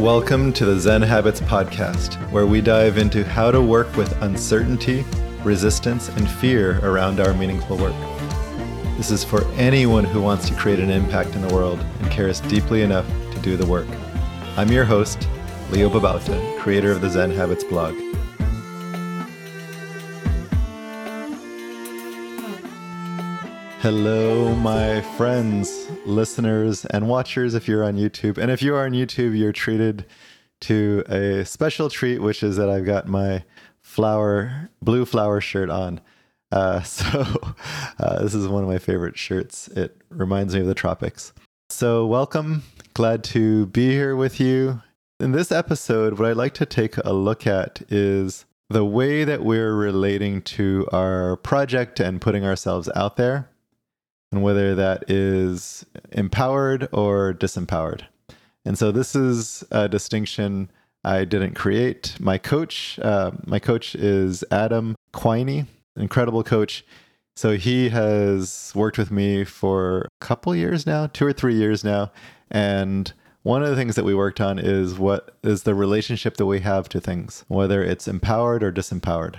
Welcome to the Zen Habits Podcast, where we dive into how to work with uncertainty, resistance, and fear around our meaningful work. This is for anyone who wants to create an impact in the world and cares deeply enough to do the work. I'm your host, Leo Babauta, creator of the Zen Habits blog. Hello, my friends, listeners, and watchers if you're on YouTube. And if you are on YouTube, you're treated to a special treat, which is that I've got my flower, blue flower shirt on. Uh, so, uh, this is one of my favorite shirts. It reminds me of the tropics. So, welcome. Glad to be here with you. In this episode, what I'd like to take a look at is the way that we're relating to our project and putting ourselves out there and whether that is empowered or disempowered. And so this is a distinction I didn't create. My coach, uh, my coach is Adam Quiney, incredible coach. So he has worked with me for a couple years now, two or three years now, and one of the things that we worked on is what is the relationship that we have to things, whether it's empowered or disempowered.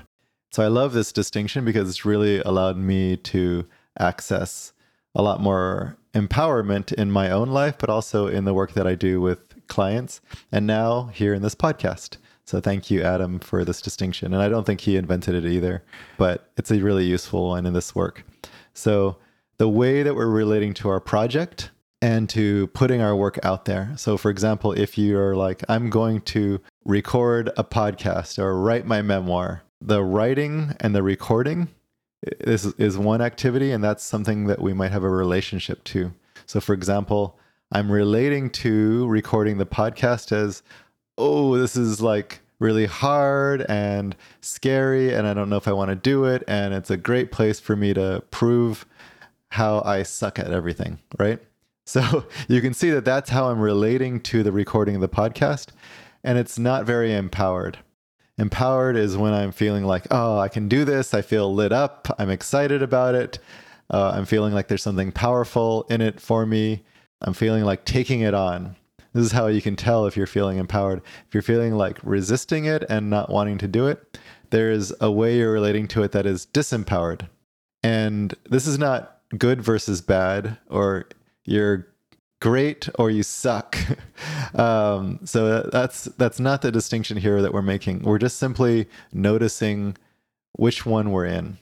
So I love this distinction because it's really allowed me to access a lot more empowerment in my own life, but also in the work that I do with clients and now here in this podcast. So thank you, Adam, for this distinction. And I don't think he invented it either, but it's a really useful one in this work. So the way that we're relating to our project and to putting our work out there. So, for example, if you're like, I'm going to record a podcast or write my memoir, the writing and the recording this is one activity and that's something that we might have a relationship to. So for example i'm relating to recording the podcast as oh this is like really hard and scary and i don't know if i want to do it and it's a great place for me to prove how i suck at everything right? So you can see that that's how i'm relating to the recording of the podcast and it's not very empowered Empowered is when I'm feeling like, oh, I can do this. I feel lit up. I'm excited about it. Uh, I'm feeling like there's something powerful in it for me. I'm feeling like taking it on. This is how you can tell if you're feeling empowered. If you're feeling like resisting it and not wanting to do it, there is a way you're relating to it that is disempowered. And this is not good versus bad, or you're great or you suck. um, so that's that's not the distinction here that we're making. We're just simply noticing which one we're in,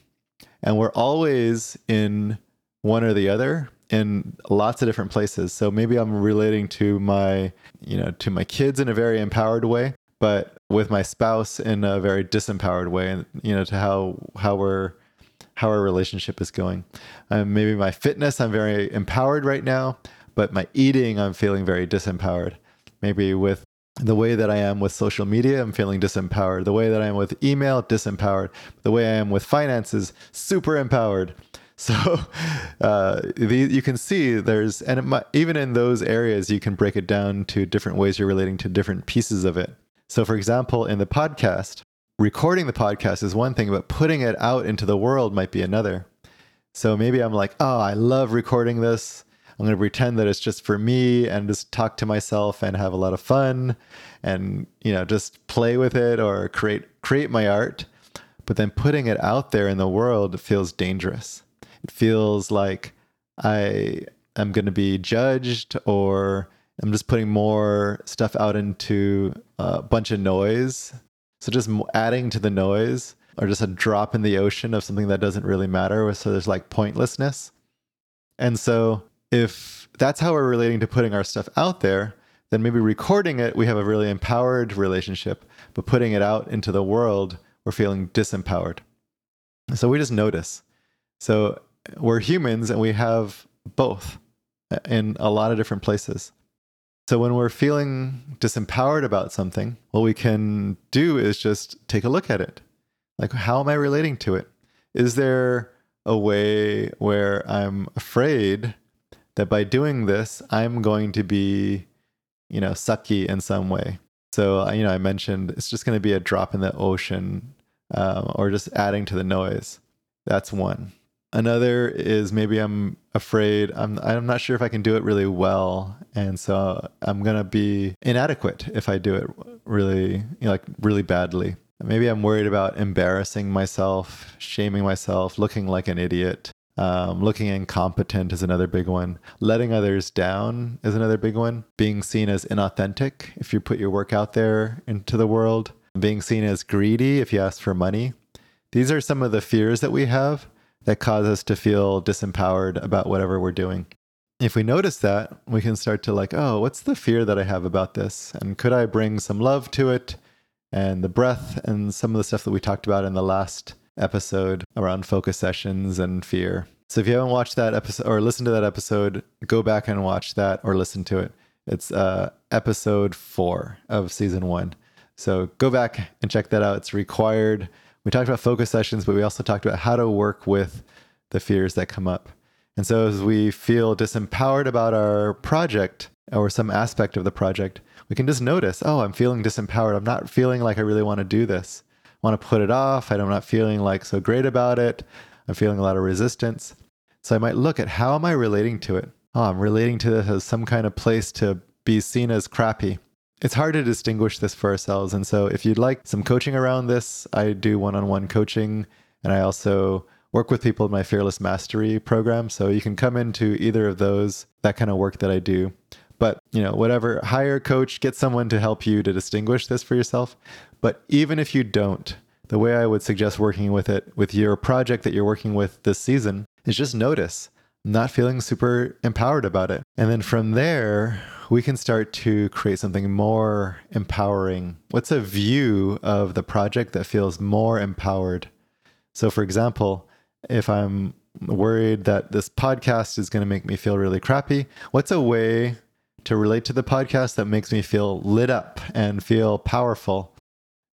and we're always in one or the other in lots of different places. So maybe I'm relating to my you know to my kids in a very empowered way, but with my spouse in a very disempowered way, and you know to how how we're how our relationship is going. Um, maybe my fitness, I'm very empowered right now but my eating, I'm feeling very disempowered. Maybe with the way that I am with social media, I'm feeling disempowered. The way that I am with email, disempowered. The way I am with finances, super empowered. So uh, the, you can see there's, and might, even in those areas, you can break it down to different ways you're relating to different pieces of it. So, for example, in the podcast, recording the podcast is one thing, but putting it out into the world might be another. So maybe I'm like, oh, I love recording this. I'm going to pretend that it's just for me and just talk to myself and have a lot of fun and you know just play with it or create create my art. But then putting it out there in the world feels dangerous. It feels like i am going to be judged or i'm just putting more stuff out into a bunch of noise. So just adding to the noise or just a drop in the ocean of something that doesn't really matter. So there's like pointlessness. And so if that's how we're relating to putting our stuff out there, then maybe recording it, we have a really empowered relationship, but putting it out into the world, we're feeling disempowered. So we just notice. So we're humans and we have both uh, in a lot of different places. So when we're feeling disempowered about something, what we can do is just take a look at it. Like, how am I relating to it? Is there a way where I'm afraid that by doing this, I'm going to be, you know, sucky in some way. So, you know, I mentioned it's just going to be a drop in the ocean um, or just adding to the noise. That's one. Another is maybe I'm afraid I'm I'm not sure if I can do it really well, and so I'm gonna be inadequate if I do it really you know, like really badly. Maybe I'm worried about embarrassing myself, shaming myself, looking like an idiot. Um, looking incompetent is another big one. Letting others down is another big one. Being seen as inauthentic if you put your work out there into the world. Being seen as greedy if you ask for money. These are some of the fears that we have that cause us to feel disempowered about whatever we're doing. If we notice that, we can start to like, oh, what's the fear that I have about this? And could I bring some love to it? And the breath and some of the stuff that we talked about in the last episode around focus sessions and fear. So if you haven't watched that episode or listened to that episode, go back and watch that or listen to it. It's uh, episode four of season one. So go back and check that out. It's required. We talked about focus sessions, but we also talked about how to work with the fears that come up. And so as we feel disempowered about our project or some aspect of the project, we can just notice, oh, I'm feeling disempowered. I'm not feeling like I really want to do this want to put it off. I'm not feeling like so great about it. I'm feeling a lot of resistance. So I might look at how am I relating to it? Oh, I'm relating to this as some kind of place to be seen as crappy. It's hard to distinguish this for ourselves. And so if you'd like some coaching around this, I do one on one coaching. And I also work with people in my Fearless Mastery program. So you can come into either of those, that kind of work that I do. But, you know, whatever, hire a coach, get someone to help you to distinguish this for yourself. But even if you don't, the way I would suggest working with it with your project that you're working with this season is just notice. Not feeling super empowered about it. And then from there, we can start to create something more empowering. What's a view of the project that feels more empowered? So, for example, if I'm worried that this podcast is going to make me feel really crappy, what's a way to relate to the podcast that makes me feel lit up and feel powerful?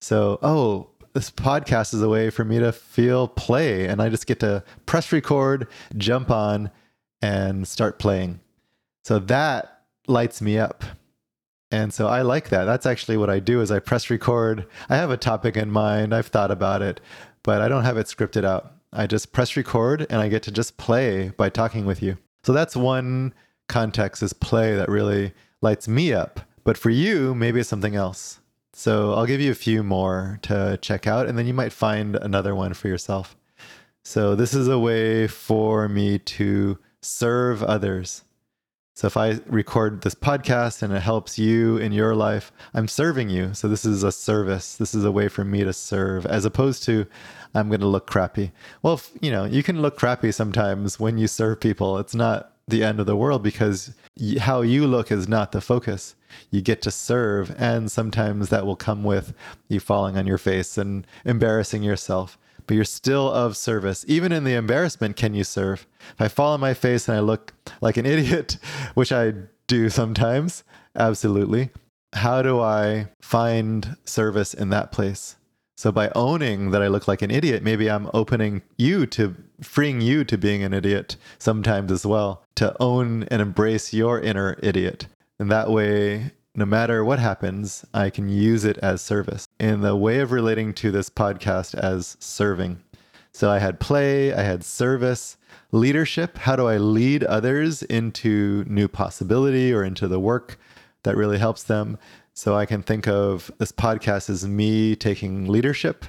So, oh, this podcast is a way for me to feel play. And I just get to press record, jump on, and start playing. So that lights me up. And so I like that. That's actually what I do is I press record. I have a topic in mind. I've thought about it, but I don't have it scripted out. I just press record and I get to just play by talking with you. So that's one context is play that really lights me up. But for you, maybe it's something else. So I'll give you a few more to check out, and then you might find another one for yourself. So this is a way for me to serve others. So if I record this podcast and it helps you in your life, I'm serving you. So this is a service. This is a way for me to serve as opposed to I'm going to look crappy. Well, you know, you can look crappy sometimes when you serve people. It's not the end of the world because how you look is not the focus. You get to serve, and sometimes that will come with you falling on your face and embarrassing yourself. But you're still of service. Even in the embarrassment, can you serve? If I fall on my face and I look like an idiot, which I do sometimes, absolutely. How do I find service in that place? So by owning that I look like an idiot, maybe I'm opening you to freeing you to being an idiot sometimes as well, to own and embrace your inner idiot. And that way, no matter what happens, I can use it as service. In the way of relating to this podcast as serving. So I had play, I had service, leadership. How do I lead others into new possibility or into the work that really helps them? So I can think of this podcast as me taking leadership,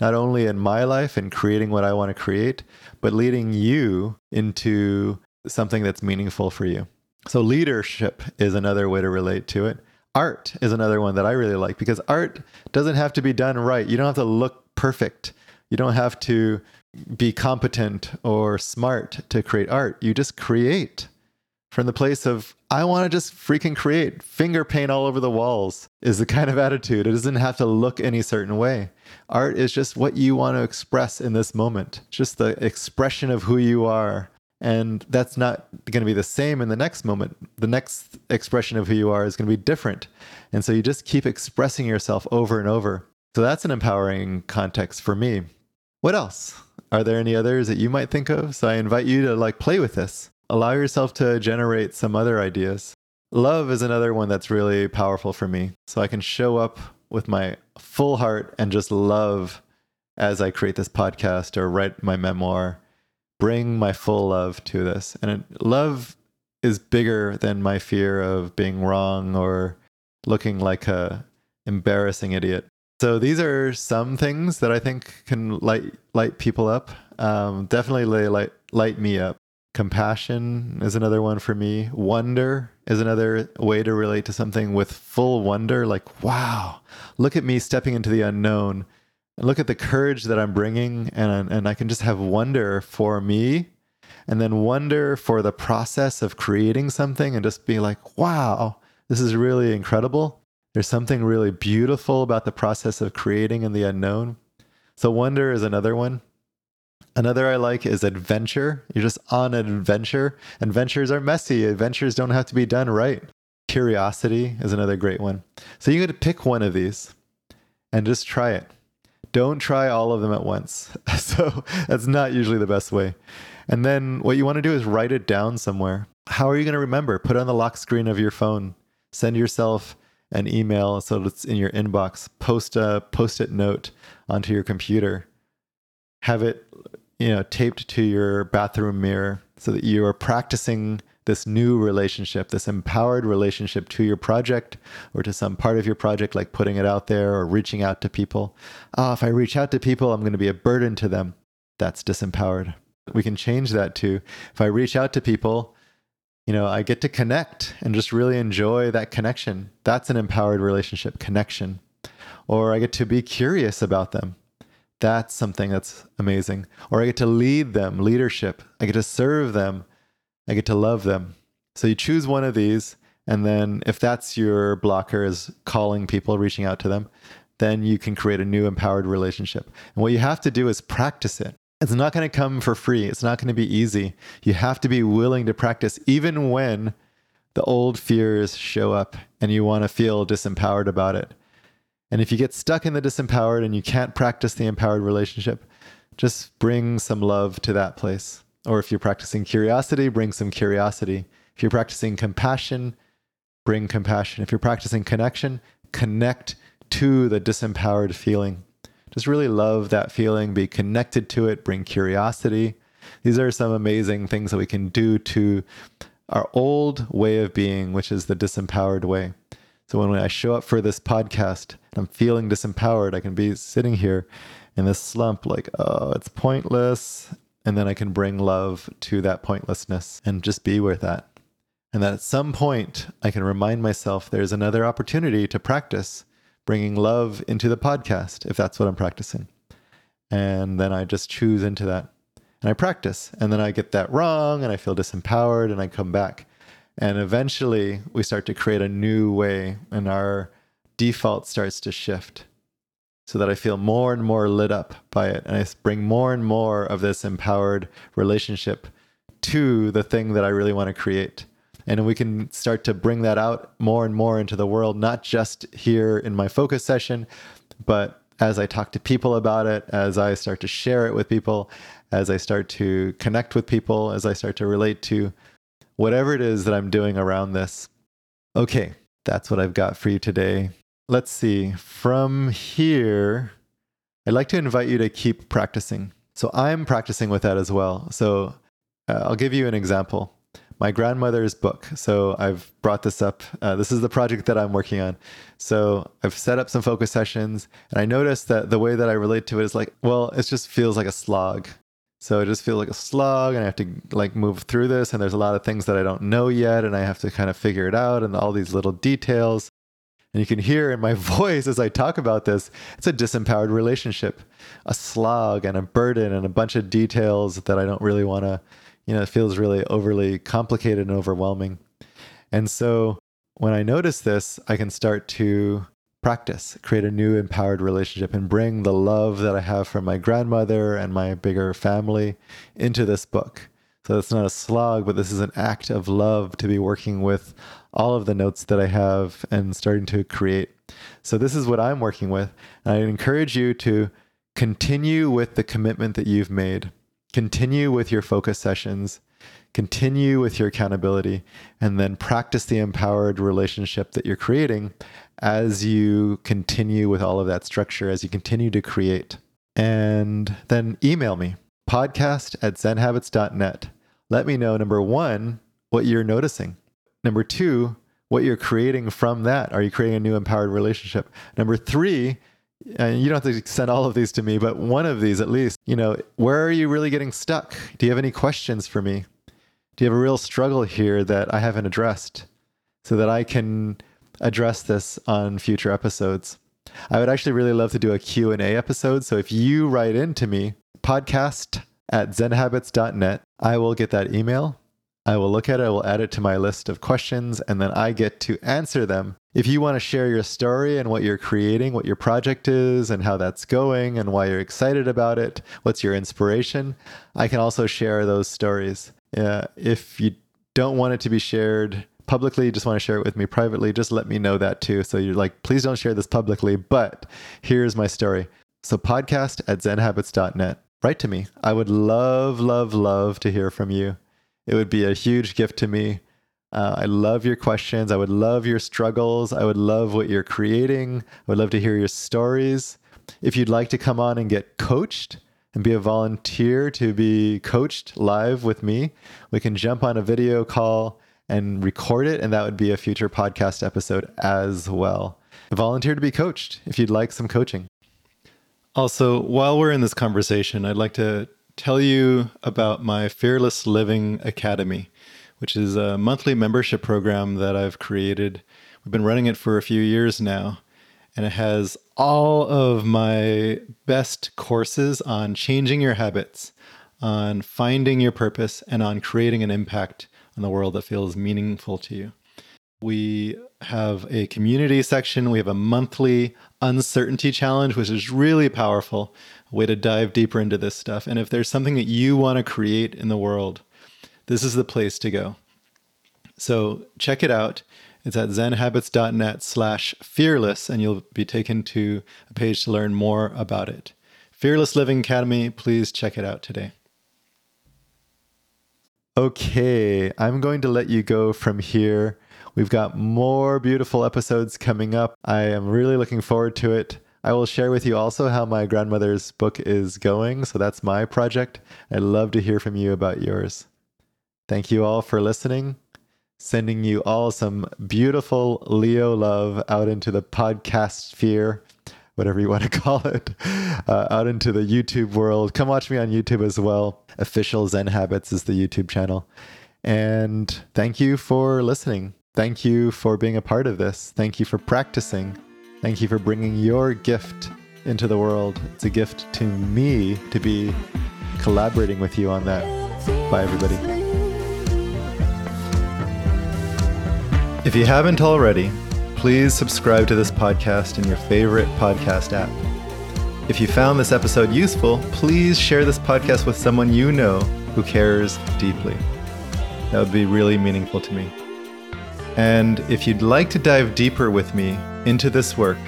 not only in my life and creating what I want to create, but leading you into something that's meaningful for you. So leadership is another way to relate to it. Art is another one that I really like because art doesn't have to be done right. You don't have to look perfect. You don't have to be competent or smart to create art. You just create from the place of I want to just freaking create. Finger paint all over the walls is the kind of attitude. It doesn't have to look any certain way. Art is just what you want to express in this moment, just the expression of who you are. And that's not going to be the same in the next moment. The next expression of who you are is going to be different. And so you just keep expressing yourself over and over. So that's an empowering context for me. What else? Are there any others that you might think of? So I invite you to like play with this allow yourself to generate some other ideas. Love is another one that's really powerful for me. So I can show up with my full heart and just love as I create this podcast or write my memoir bring my full love to this. And it, love is bigger than my fear of being wrong or looking like a embarrassing idiot. So these are some things that I think can light light people up. Um, definitely light light me up. Compassion is another one for me. Wonder is another way to relate to something with full wonder. Like, wow, look at me stepping into the unknown. And look at the courage that I'm bringing, and and I can just have wonder for me, and then wonder for the process of creating something, and just be like, wow, this is really incredible. There's something really beautiful about the process of creating in the unknown. So, wonder is another one. Another I like is adventure. You're just on an adventure. Adventures are messy, adventures don't have to be done right. Curiosity is another great one. So, you to pick one of these and just try it. Don't try all of them at once. so, that's not usually the best way. And then what you want to do is write it down somewhere. How are you going to remember? Put it on the lock screen of your phone. Send yourself an email so it's in your inbox. Post a post-it note onto your computer. Have it, you know, taped to your bathroom mirror so that you are practicing this new relationship, this empowered relationship to your project or to some part of your project, like putting it out there or reaching out to people. Oh, if I reach out to people, I'm going to be a burden to them. That's disempowered. We can change that to if I reach out to people, you know, I get to connect and just really enjoy that connection. That's an empowered relationship connection. Or I get to be curious about them. That's something that's amazing. Or I get to lead them, leadership. I get to serve them. I get to love them. So you choose one of these. And then if that's your blocker is calling people, reaching out to them, then you can create a new empowered relationship. And what you have to do is practice it. It's not going to come for free. It's not going to be easy. You have to be willing to practice, even when the old fears show up and you want to feel disempowered about it. And if you get stuck in the disempowered and you can't practice the empowered relationship, just bring some love to that place. Or if you're practicing curiosity, bring some curiosity. If you're practicing compassion, bring compassion. If you're practicing connection, connect to the disempowered feeling just really love that feeling, be connected to it, bring curiosity. These are some amazing things that we can do to our old way of being, which is the disempowered way. So when I show up for this podcast, I'm feeling disempowered. I can be sitting here in this slump, like, oh, it's pointless. And then I can bring love to that pointlessness and just be with that. And that at some point, I can remind myself there's another opportunity to practice bringing love into the podcast if that's what I'm practicing. And then I just choose into that and I practice. And then I get that wrong and I feel disempowered and I come back. And eventually we start to create a new way and our default starts to shift so that I feel more and more lit up by it. And I bring more and more of this empowered relationship to the thing that I really want to create and we can start to bring that out more and more into the world not just here in my focus session but as i talk to people about it as i start to share it with people as i start to connect with people as i start to relate to whatever it is that i'm doing around this okay that's what i've got for you today let's see from here i'd like to invite you to keep practicing so i'm practicing with that as well so uh, i'll give you an example my grandmother's book. So I've brought this up. Uh, this is the project that I'm working on. So I've set up some focus sessions, and I noticed that the way that I relate to it is like, well, it just feels like a slog. So I just feel like a slug and I have to like move through this, and there's a lot of things that I don't know yet, and I have to kind of figure it out, and all these little details. And you can hear in my voice as I talk about this, it's a disempowered relationship, a slog and a burden and a bunch of details that I don't really want to you know, it feels really overly complicated and overwhelming. And so when I notice this, I can start to practice, create a new empowered relationship, and bring the love that I have for my grandmother and my bigger family into this book. So it's not a slog, but this is an act of love to be working with all of the notes that I have and starting to create. So this is what I'm working with. And I encourage you to continue with the commitment that you've made continue with your focus sessions, continue with your accountability, and then practice the empowered relationship that you're creating as you continue with all of that structure, as you continue to create. And then email me. podcast at zenhabits.net. Let me know, number one, what you're noticing. Number two, what you're creating from that. Are you creating a new empowered relationship? Number three, and you don't have to send all of these to me, but one of these at least, you know, where are you really getting stuck? Do you have any questions for me? Do you have a real struggle here that I haven't addressed so that I can address this on future episodes? I would actually really love to do a Q&A episode. So if you write into me, podcast at zenhabits.net, I will get that email I will look at it, I will add it to my list of questions, and then I get to answer them. If you want to share your story and what you're creating, what your project is, and how that's going, and why you're excited about it, what's your inspiration, I can also share those stories. Uh, if you don't want it to be shared publicly, just want to share it with me privately, just let me know that too. So you're like, please don't share this publicly, but here's my story. So, podcast at zenhabits.net. Write to me. I would love, love, love to hear from you. It would be a huge gift to me. Uh, I love your questions. I would love your struggles. I would love what you're creating. I would love to hear your stories. If you'd like to come on and get coached and be a volunteer to be coached live with me, we can jump on a video call and record it, and that would be a future podcast episode as well. Volunteer to be coached if you'd like some coaching. Also, while we're in this conversation, I'd like to tell you about my Fearless Living Academy, which is a monthly membership program that I've created. We've been running it for a few years now, and it has all of my best courses on changing your habits, on finding your purpose, and on creating an impact on the world that feels meaningful to you. We have a community section. We have a monthly uncertainty challenge, which is really powerful way to dive deeper into this stuff. And if there's something that you want to create in the world, this is the place to go. So check it out. It's at zenhabits.net slash fearless, and you'll be taken to a page to learn more about it. Fearless Living Academy, please check it out today. Okay, I'm going to let you go from here. We've got more beautiful episodes coming up. I am really looking forward to it. I will share with you also how my grandmother's book is going. So that's my project. I'd love to hear from you about yours. Thank you all for listening. Sending you all some beautiful Leo love out into the podcast sphere, whatever you want to call it, uh, out into the YouTube world. Come watch me on YouTube as well. Official Zen Habits is the YouTube channel. And thank you for listening. Thank you for being a part of this. Thank you for practicing. Thank you for bringing your gift into the world. It's a gift to me to be collaborating with you on that. Bye, everybody. If you haven't already, please subscribe to this podcast in your favorite podcast app. If you found this episode useful, please share this podcast with someone you know who cares deeply. That would be really meaningful to me. And if you'd like to dive deeper with me into this work,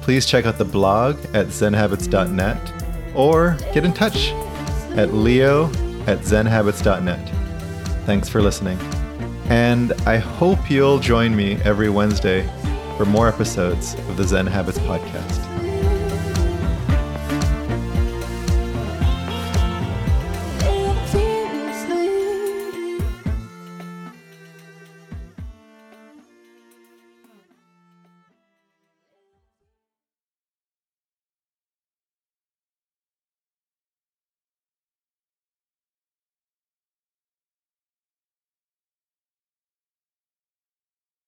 please check out the blog at zenhabits.net or get in touch at leo at zenhabits.net. Thanks for listening. And I hope you'll join me every Wednesday for more episodes of the Zen Habits Podcast.